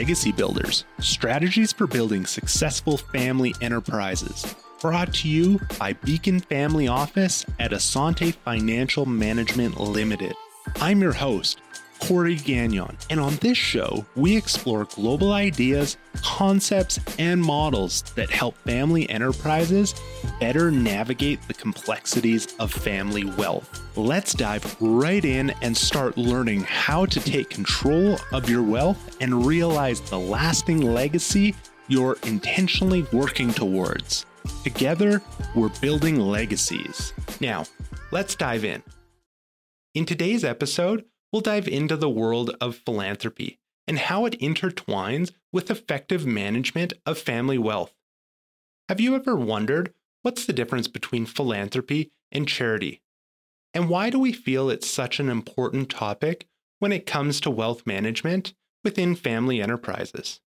Legacy Builders Strategies for Building Successful Family Enterprises. Brought to you by Beacon Family Office at Asante Financial Management Limited. I'm your host, Corey Gagnon, and on this show, we explore global ideas, concepts, and models that help family enterprises better navigate the complexities of family wealth. Let's dive right in and start learning how to take control of your wealth and realize the lasting legacy you're intentionally working towards. Together, we're building legacies. Now, let's dive in. In today's episode, we'll dive into the world of philanthropy and how it intertwines with effective management of family wealth. Have you ever wondered what's the difference between philanthropy and charity? And why do we feel it's such an important topic when it comes to wealth management within family enterprises?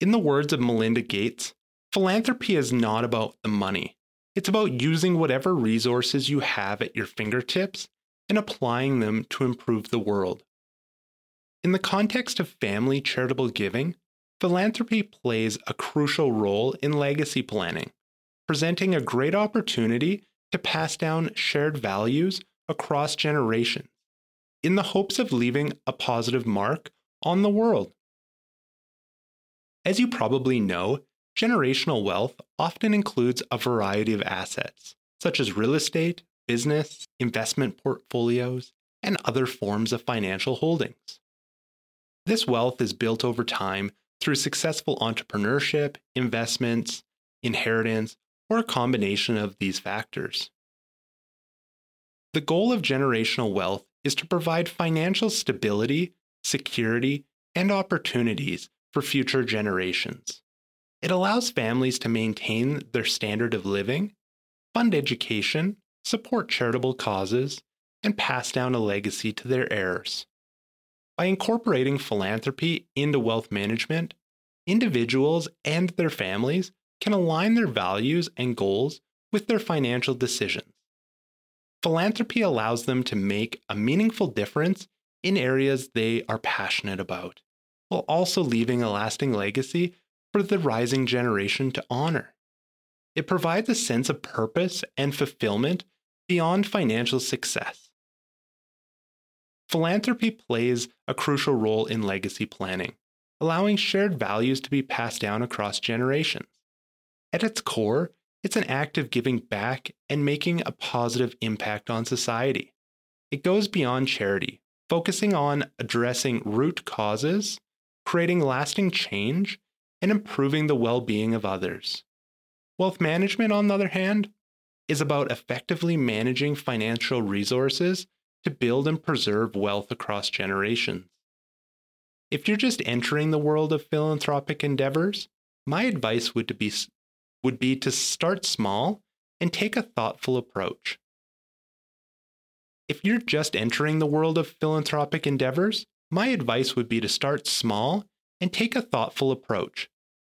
In the words of Melinda Gates, philanthropy is not about the money. It's about using whatever resources you have at your fingertips and applying them to improve the world. In the context of family charitable giving, philanthropy plays a crucial role in legacy planning, presenting a great opportunity to pass down shared values across generations in the hopes of leaving a positive mark on the world. As you probably know, generational wealth often includes a variety of assets, such as real estate, business, investment portfolios, and other forms of financial holdings. This wealth is built over time through successful entrepreneurship, investments, inheritance, or a combination of these factors. The goal of generational wealth is to provide financial stability, security, and opportunities for future generations. It allows families to maintain their standard of living, fund education, support charitable causes, and pass down a legacy to their heirs. By incorporating philanthropy into wealth management, individuals and their families can align their values and goals with their financial decisions. Philanthropy allows them to make a meaningful difference in areas they are passionate about, while also leaving a lasting legacy for the rising generation to honor. It provides a sense of purpose and fulfillment beyond financial success. Philanthropy plays a crucial role in legacy planning, allowing shared values to be passed down across generations. At its core, it's an act of giving back and making a positive impact on society. It goes beyond charity, focusing on addressing root causes, creating lasting change, and improving the well being of others. Wealth management, on the other hand, is about effectively managing financial resources to build and preserve wealth across generations. If you're just entering the world of philanthropic endeavors, my advice would, to be, would be to start small and take a thoughtful approach. If you're just entering the world of philanthropic endeavors, my advice would be to start small and take a thoughtful approach.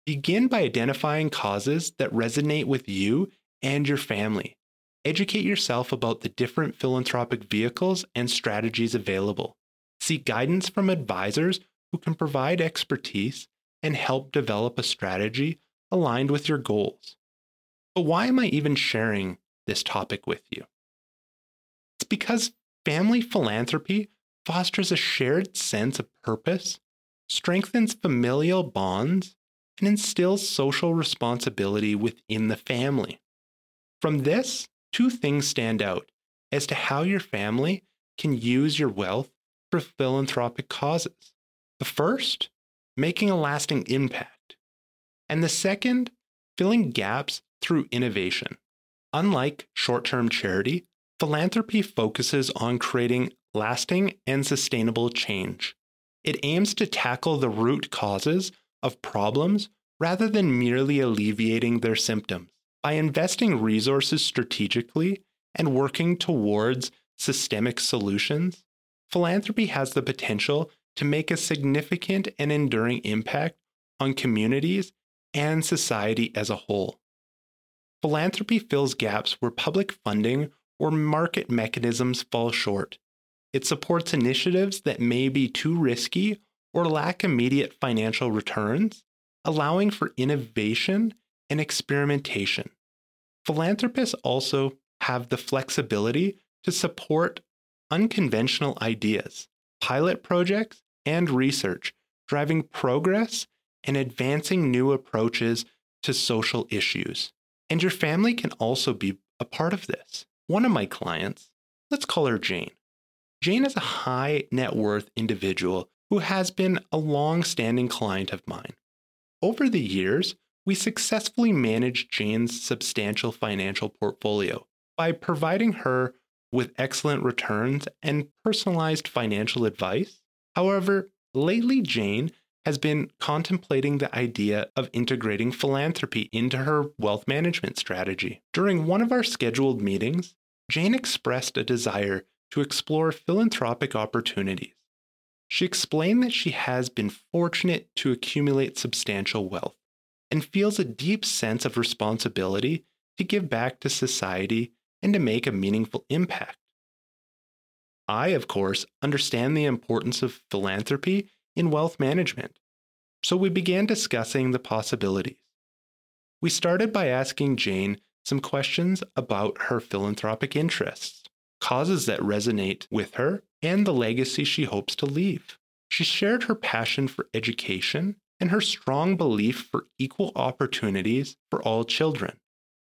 Begin by identifying causes that resonate with you and your family. Educate yourself about the different philanthropic vehicles and strategies available. Seek guidance from advisors who can provide expertise and help develop a strategy aligned with your goals. But why am I even sharing this topic with you? It's because family philanthropy fosters a shared sense of purpose, strengthens familial bonds, and instills social responsibility within the family. From this, two things stand out as to how your family can use your wealth for philanthropic causes. The first, making a lasting impact. And the second, filling gaps through innovation. Unlike short term charity, philanthropy focuses on creating lasting and sustainable change. It aims to tackle the root causes of problems rather than merely alleviating their symptoms. By investing resources strategically and working towards systemic solutions, philanthropy has the potential to make a significant and enduring impact on communities and society as a whole. Philanthropy fills gaps where public funding or market mechanisms fall short. It supports initiatives that may be too risky or lack immediate financial returns, allowing for innovation and experimentation. Philanthropists also have the flexibility to support unconventional ideas, pilot projects, and research, driving progress and advancing new approaches to social issues. And your family can also be a part of this. One of my clients, let's call her Jane. Jane is a high net worth individual who has been a long standing client of mine. Over the years, we successfully managed Jane's substantial financial portfolio by providing her with excellent returns and personalized financial advice. However, lately, Jane has been contemplating the idea of integrating philanthropy into her wealth management strategy. During one of our scheduled meetings, Jane expressed a desire to explore philanthropic opportunities. She explained that she has been fortunate to accumulate substantial wealth and feels a deep sense of responsibility to give back to society and to make a meaningful impact. I, of course, understand the importance of philanthropy in wealth management, so we began discussing the possibilities. We started by asking Jane some questions about her philanthropic interests, causes that resonate with her, and the legacy she hopes to leave. She shared her passion for education and her strong belief for equal opportunities for all children,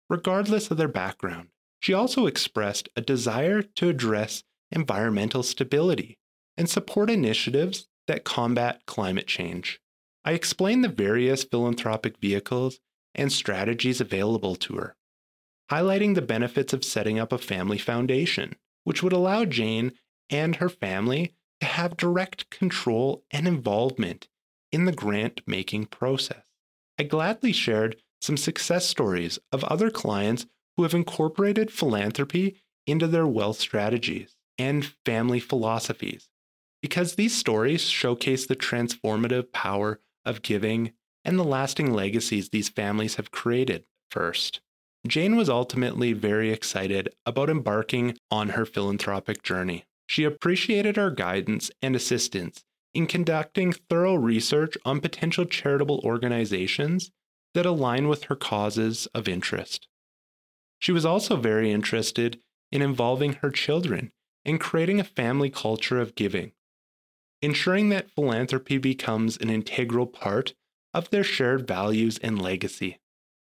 regardless of their background. She also expressed a desire to address environmental stability and support initiatives that combat climate change. I explained the various philanthropic vehicles and strategies available to her, highlighting the benefits of setting up a family foundation, which would allow Jane and her family to have direct control and involvement in the grant making process. I gladly shared some success stories of other clients who have incorporated philanthropy into their wealth strategies and family philosophies, because these stories showcase the transformative power of giving and the lasting legacies these families have created first. Jane was ultimately very excited about embarking on her philanthropic journey. She appreciated our guidance and assistance in conducting thorough research on potential charitable organizations that align with her causes of interest. She was also very interested in involving her children and creating a family culture of giving, ensuring that philanthropy becomes an integral part of their shared values and legacy.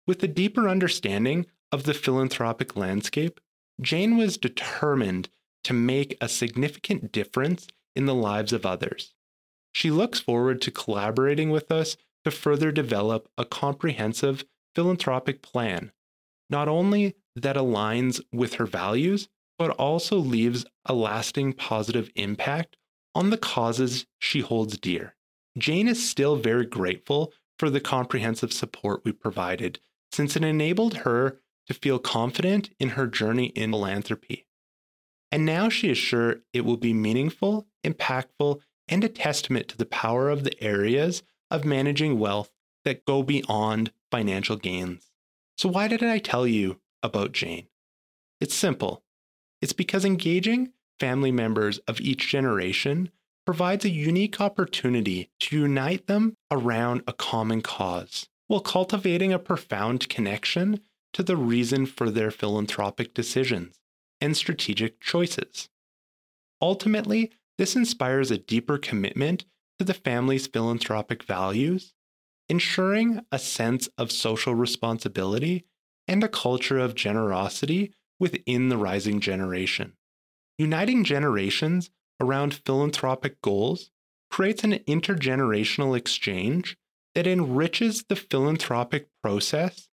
With a deeper understanding of the philanthropic landscape, Jane was determined to make a significant difference in the lives of others. She looks forward to collaborating with us to further develop a comprehensive philanthropic plan, not only that aligns with her values, but also leaves a lasting positive impact on the causes she holds dear. Jane is still very grateful for the comprehensive support we provided, since it enabled her to feel confident in her journey in philanthropy. And now she is sure it will be meaningful, impactful, and a testament to the power of the areas of managing wealth that go beyond financial gains. So, why did I tell you about Jane? It's simple it's because engaging family members of each generation provides a unique opportunity to unite them around a common cause while cultivating a profound connection to the reason for their philanthropic decisions and strategic choices. Ultimately, this inspires a deeper commitment to the family's philanthropic values, ensuring a sense of social responsibility and a culture of generosity within the rising generation. Uniting generations around philanthropic goals creates an intergenerational exchange that enriches the philanthropic process,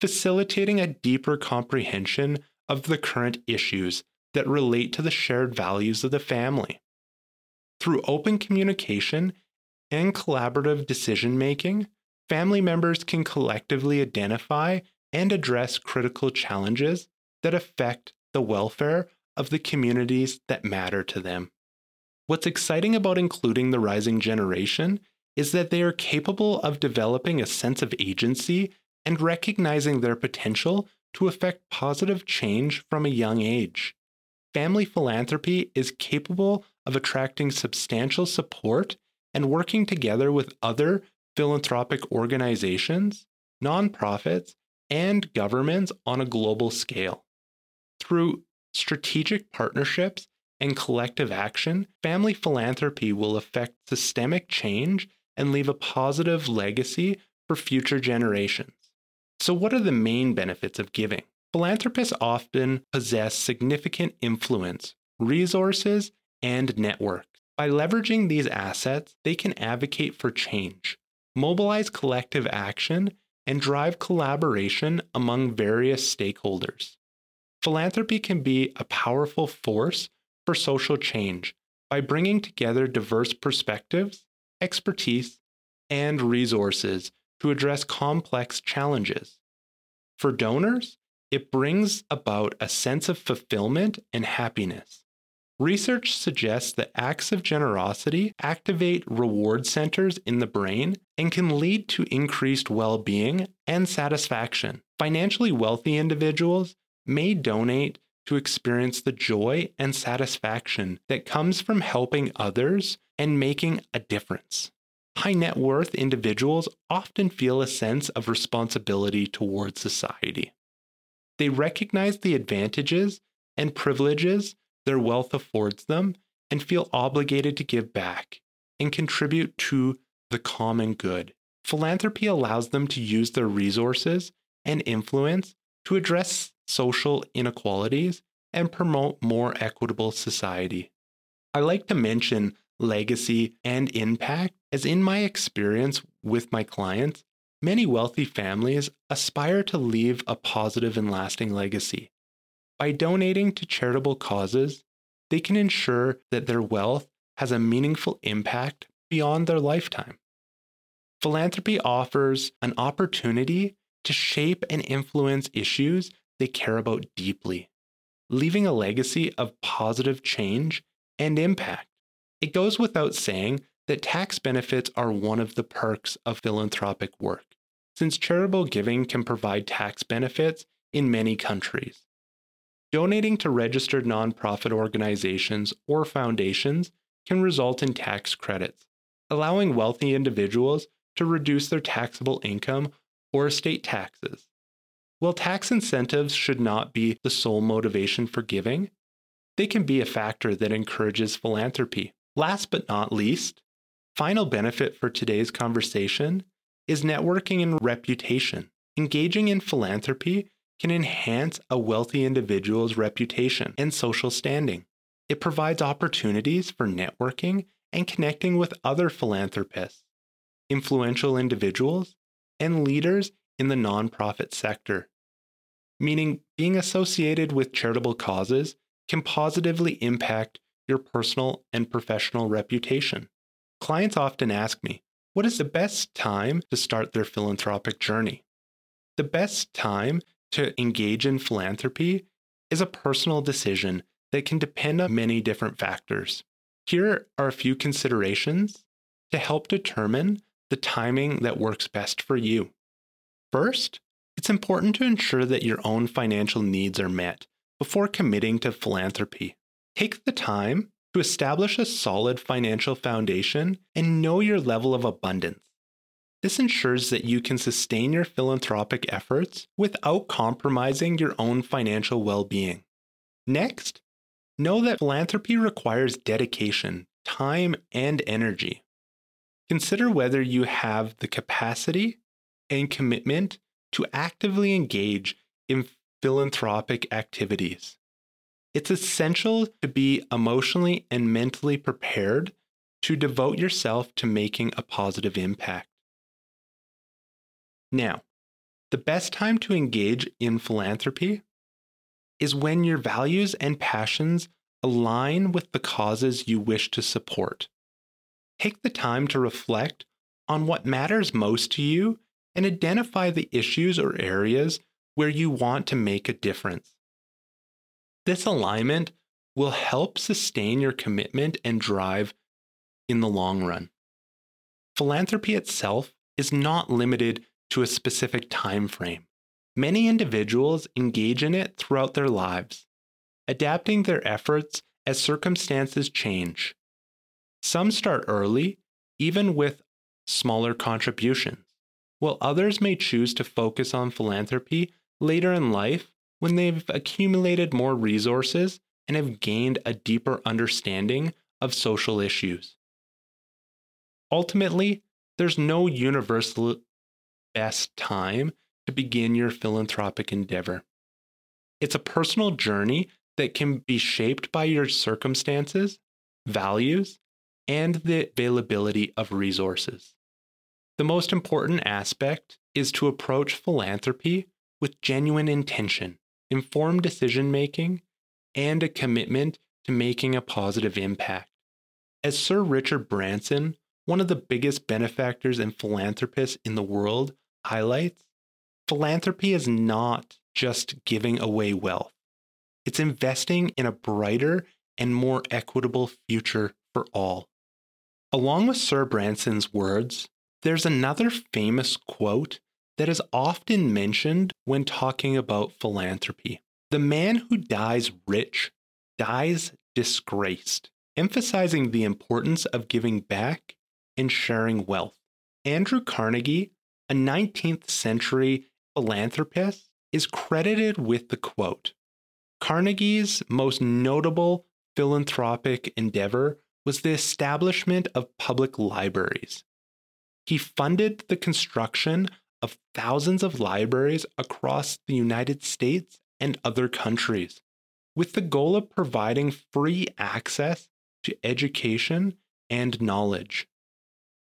facilitating a deeper comprehension of the current issues that relate to the shared values of the family. Through open communication and collaborative decision making, family members can collectively identify and address critical challenges that affect the welfare of the communities that matter to them. What's exciting about including the rising generation is that they are capable of developing a sense of agency and recognizing their potential to affect positive change from a young age. Family philanthropy is capable of attracting substantial support and working together with other philanthropic organizations, nonprofits, and governments on a global scale. Through strategic partnerships and collective action, family philanthropy will affect systemic change and leave a positive legacy for future generations. So, what are the main benefits of giving? Philanthropists often possess significant influence, resources, and networks. By leveraging these assets, they can advocate for change, mobilize collective action, and drive collaboration among various stakeholders. Philanthropy can be a powerful force for social change by bringing together diverse perspectives, expertise, and resources to address complex challenges. For donors, it brings about a sense of fulfillment and happiness. Research suggests that acts of generosity activate reward centers in the brain and can lead to increased well being and satisfaction. Financially wealthy individuals may donate to experience the joy and satisfaction that comes from helping others and making a difference. High net worth individuals often feel a sense of responsibility towards society. They recognize the advantages and privileges their wealth affords them and feel obligated to give back and contribute to the common good. Philanthropy allows them to use their resources and influence to address social inequalities and promote more equitable society. I like to mention legacy and impact as in my experience with my clients, many wealthy families aspire to leave a positive and lasting legacy. By donating to charitable causes, they can ensure that their wealth has a meaningful impact beyond their lifetime. Philanthropy offers an opportunity to shape and influence issues they care about deeply, leaving a legacy of positive change and impact. It goes without saying that tax benefits are one of the perks of philanthropic work, since charitable giving can provide tax benefits in many countries. Donating to registered nonprofit organizations or foundations can result in tax credits, allowing wealthy individuals to reduce their taxable income or estate taxes. While tax incentives should not be the sole motivation for giving, they can be a factor that encourages philanthropy. Last but not least, final benefit for today's conversation is networking and reputation. Engaging in philanthropy can enhance a wealthy individual's reputation and social standing. It provides opportunities for networking and connecting with other philanthropists, influential individuals, and leaders in the nonprofit sector. Meaning, being associated with charitable causes can positively impact your personal and professional reputation. Clients often ask me, what is the best time to start their philanthropic journey? The best time to engage in philanthropy is a personal decision that can depend on many different factors. Here are a few considerations to help determine the timing that works best for you. First, it's important to ensure that your own financial needs are met before committing to philanthropy. Take the time to establish a solid financial foundation and know your level of abundance. This ensures that you can sustain your philanthropic efforts without compromising your own financial well being. Next, know that philanthropy requires dedication, time, and energy. Consider whether you have the capacity and commitment to actively engage in philanthropic activities. It's essential to be emotionally and mentally prepared to devote yourself to making a positive impact. Now, the best time to engage in philanthropy is when your values and passions align with the causes you wish to support. Take the time to reflect on what matters most to you and identify the issues or areas where you want to make a difference. This alignment will help sustain your commitment and drive in the long run. Philanthropy itself is not limited to a specific time frame. Many individuals engage in it throughout their lives, adapting their efforts as circumstances change. Some start early even with smaller contributions, while others may choose to focus on philanthropy later in life when they've accumulated more resources and have gained a deeper understanding of social issues. Ultimately, there's no universal best time to begin your philanthropic endeavor. It's a personal journey that can be shaped by your circumstances, values, and the availability of resources. The most important aspect is to approach philanthropy with genuine intention, informed decision making, and a commitment to making a positive impact. As Sir Richard Branson, one of the biggest benefactors and philanthropists in the world, highlights, philanthropy is not just giving away wealth. It's investing in a brighter and more equitable future for all. Along with Sir Branson's words, there's another famous quote that is often mentioned when talking about philanthropy. The man who dies rich dies disgraced, emphasizing the importance of giving back and sharing wealth. Andrew Carnegie, a 19th century philanthropist, is credited with the quote Carnegie's most notable philanthropic endeavor was the establishment of public libraries. He funded the construction of thousands of libraries across the United States and other countries, with the goal of providing free access to education and knowledge.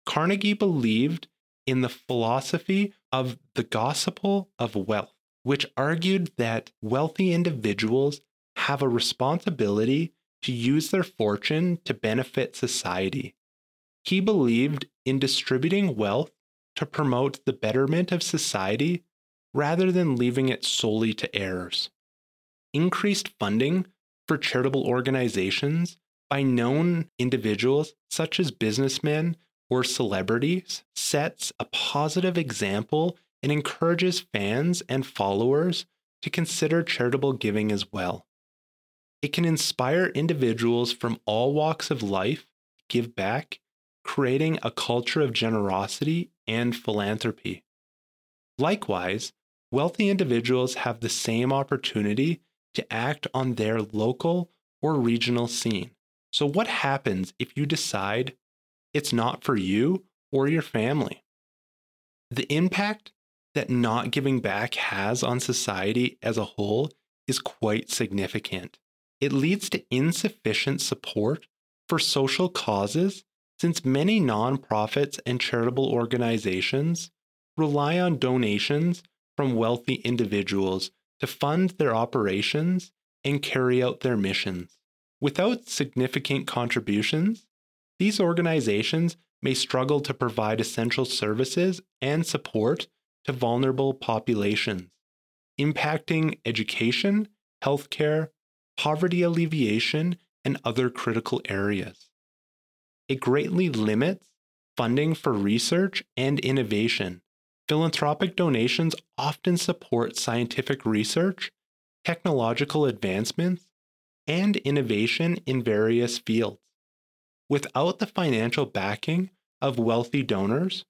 Carnegie believed in the philosophy of the gospel of wealth, which argued that wealthy individuals have a responsibility to use their fortune to benefit society. He believed in distributing wealth to promote the betterment of society rather than leaving it solely to heirs. Increased funding for charitable organizations by known individuals such as businessmen or celebrities sets a positive example and encourages fans and followers to consider charitable giving as well. It can inspire individuals from all walks of life give back, creating a culture of generosity and philanthropy. Likewise, wealthy individuals have the same opportunity to act on their local or regional scene. So, what happens if you decide it's not for you or your family? The impact that not giving back has on society as a whole is quite significant. It leads to insufficient support for social causes since many nonprofits and charitable organizations rely on donations from wealthy individuals to fund their operations and carry out their missions. Without significant contributions, these organizations may struggle to provide essential services and support to vulnerable populations, impacting education, healthcare, poverty alleviation, and other critical areas. It greatly limits funding for research and innovation. Philanthropic donations often support scientific research, technological advancements, and innovation in various fields. Without the financial backing of wealthy donors,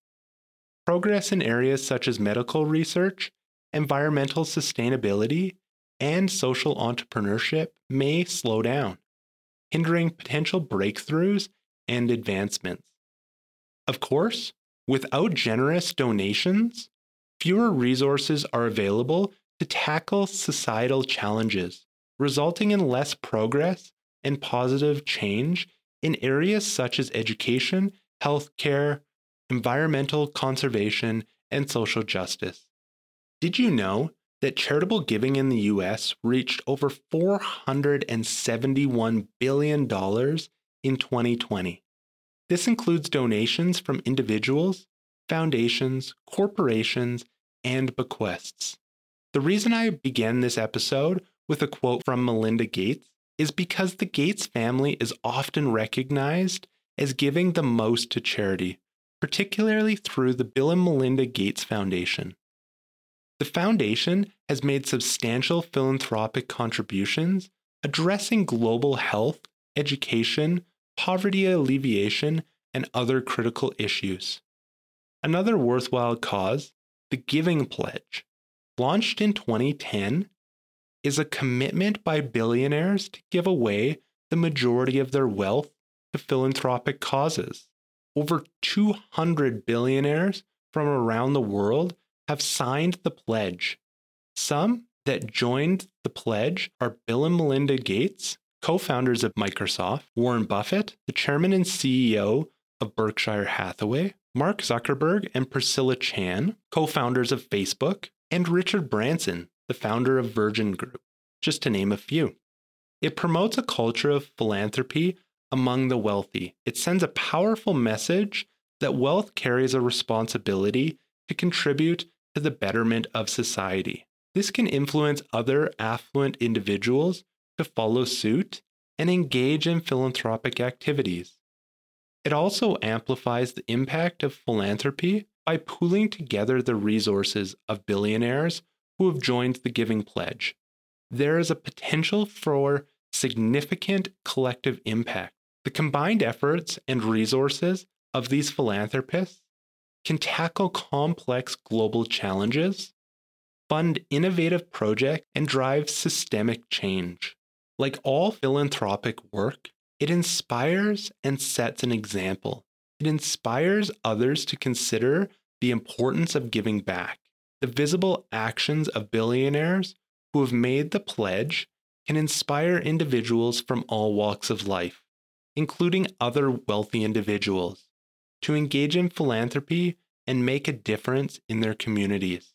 progress in areas such as medical research, environmental sustainability, and social entrepreneurship may slow down, hindering potential breakthroughs and advancements. Of course, without generous donations, fewer resources are available to tackle societal challenges, resulting in less progress and positive change in areas such as education, healthcare, environmental conservation, and social justice. Did you know that charitable giving in the US reached over $471 billion in 2020. This includes donations from individuals, foundations, corporations, and bequests. The reason I began this episode with a quote from Melinda Gates is because the Gates family is often recognized as giving the most to charity, particularly through the Bill and Melinda Gates Foundation. The foundation has made substantial philanthropic contributions addressing global health, education, poverty alleviation, and other critical issues. Another worthwhile cause, the Giving Pledge, launched in 2010, is a commitment by billionaires to give away the majority of their wealth to philanthropic causes. Over 200 billionaires from around the world have signed the pledge. Some that joined the pledge are Bill and Melinda Gates, co founders of Microsoft, Warren Buffett, the chairman and CEO of Berkshire Hathaway, Mark Zuckerberg and Priscilla Chan, co founders of Facebook, and Richard Branson, the founder of Virgin Group, just to name a few. It promotes a culture of philanthropy among the wealthy. It sends a powerful message that wealth carries a responsibility to contribute to the betterment of society. This can influence other affluent individuals to follow suit and engage in philanthropic activities. It also amplifies the impact of philanthropy by pooling together the resources of billionaires who have joined the Giving Pledge. There is a potential for significant collective impact. The combined efforts and resources of these philanthropists can tackle complex global challenges, fund innovative projects, and drive systemic change. Like all philanthropic work, it inspires and sets an example. It inspires others to consider the importance of giving back. The visible actions of billionaires who have made the pledge can inspire individuals from all walks of life, including other wealthy individuals, to engage in philanthropy and make a difference in their communities.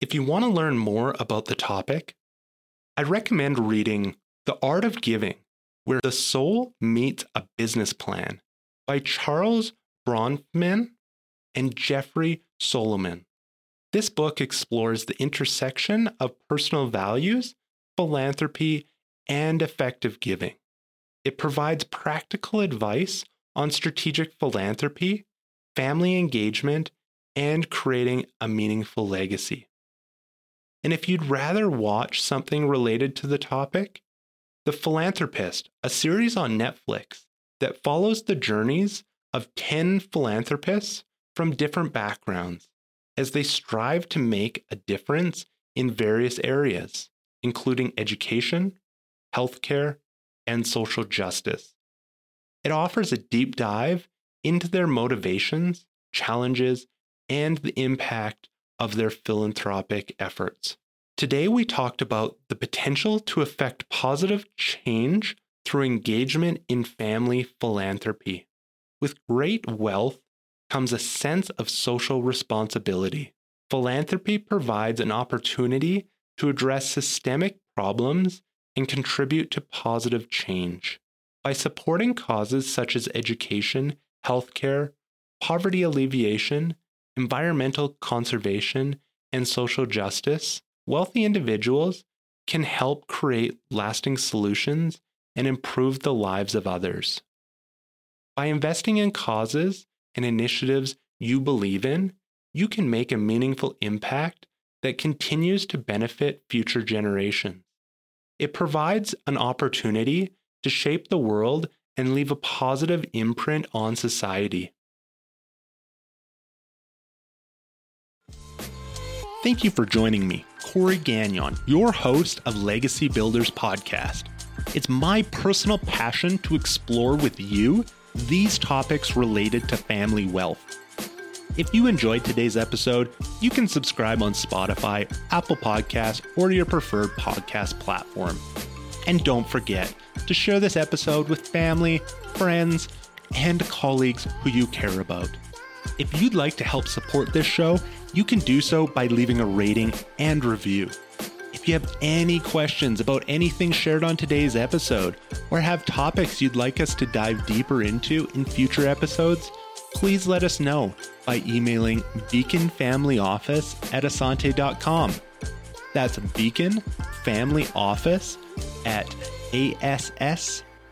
If you want to learn more about the topic, I recommend reading The Art of Giving Where the Soul Meets a Business Plan by Charles Bronfman and Jeffrey Solomon. This book explores the intersection of personal values, philanthropy, and effective giving. It provides practical advice on strategic philanthropy, family engagement, and creating a meaningful legacy. And if you'd rather watch something related to the topic, The Philanthropist, a series on Netflix that follows the journeys of 10 philanthropists from different backgrounds as they strive to make a difference in various areas, including education, healthcare, and social justice. It offers a deep dive into their motivations, challenges, and the impact of their philanthropic efforts. Today, we talked about the potential to effect positive change through engagement in family philanthropy. With great wealth comes a sense of social responsibility. Philanthropy provides an opportunity to address systemic problems and contribute to positive change. By supporting causes such as education, healthcare, poverty alleviation, environmental conservation, and social justice, wealthy individuals can help create lasting solutions and improve the lives of others. By investing in causes and initiatives you believe in, you can make a meaningful impact that continues to benefit future generations. It provides an opportunity to shape the world and leave a positive imprint on society. Thank you for joining me, Corey Gagnon, your host of Legacy Builders Podcast. It's my personal passion to explore with you these topics related to family wealth. If you enjoyed today's episode, you can subscribe on Spotify, Apple Podcasts, or your preferred podcast platform. And don't forget to share this episode with family, friends, and colleagues who you care about. If you'd like to help support this show, you can do so by leaving a rating and review. If you have any questions about anything shared on today's episode, or have topics you'd like us to dive deeper into in future episodes, please let us know by emailing beaconfamilyoffice at asante.com. That's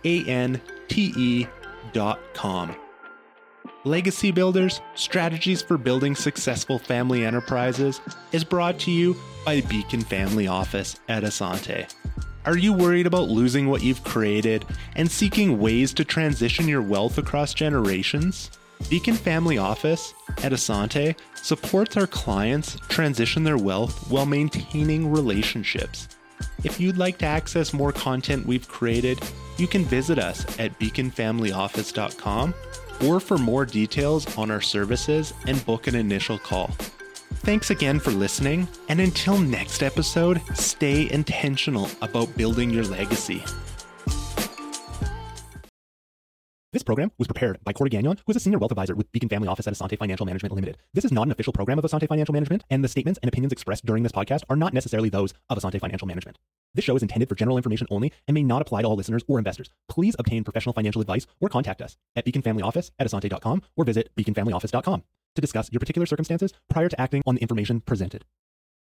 Beacon dot com. Legacy Builders Strategies for Building Successful Family Enterprises is brought to you by Beacon Family Office at Asante. Are you worried about losing what you've created and seeking ways to transition your wealth across generations? Beacon Family Office at Asante supports our clients transition their wealth while maintaining relationships. If you'd like to access more content we've created, you can visit us at beaconfamilyoffice.com or for more details on our services and book an initial call. Thanks again for listening, and until next episode, stay intentional about building your legacy. This program was prepared by Corey Gagnon, who is a senior wealth advisor with Beacon Family Office at Asante Financial Management Limited. This is not an official program of Asante Financial Management, and the statements and opinions expressed during this podcast are not necessarily those of Asante Financial Management. This show is intended for general information only and may not apply to all listeners or investors. Please obtain professional financial advice or contact us at Beacon Family Office at Asante.com or visit beaconfamilyoffice.com to discuss your particular circumstances prior to acting on the information presented.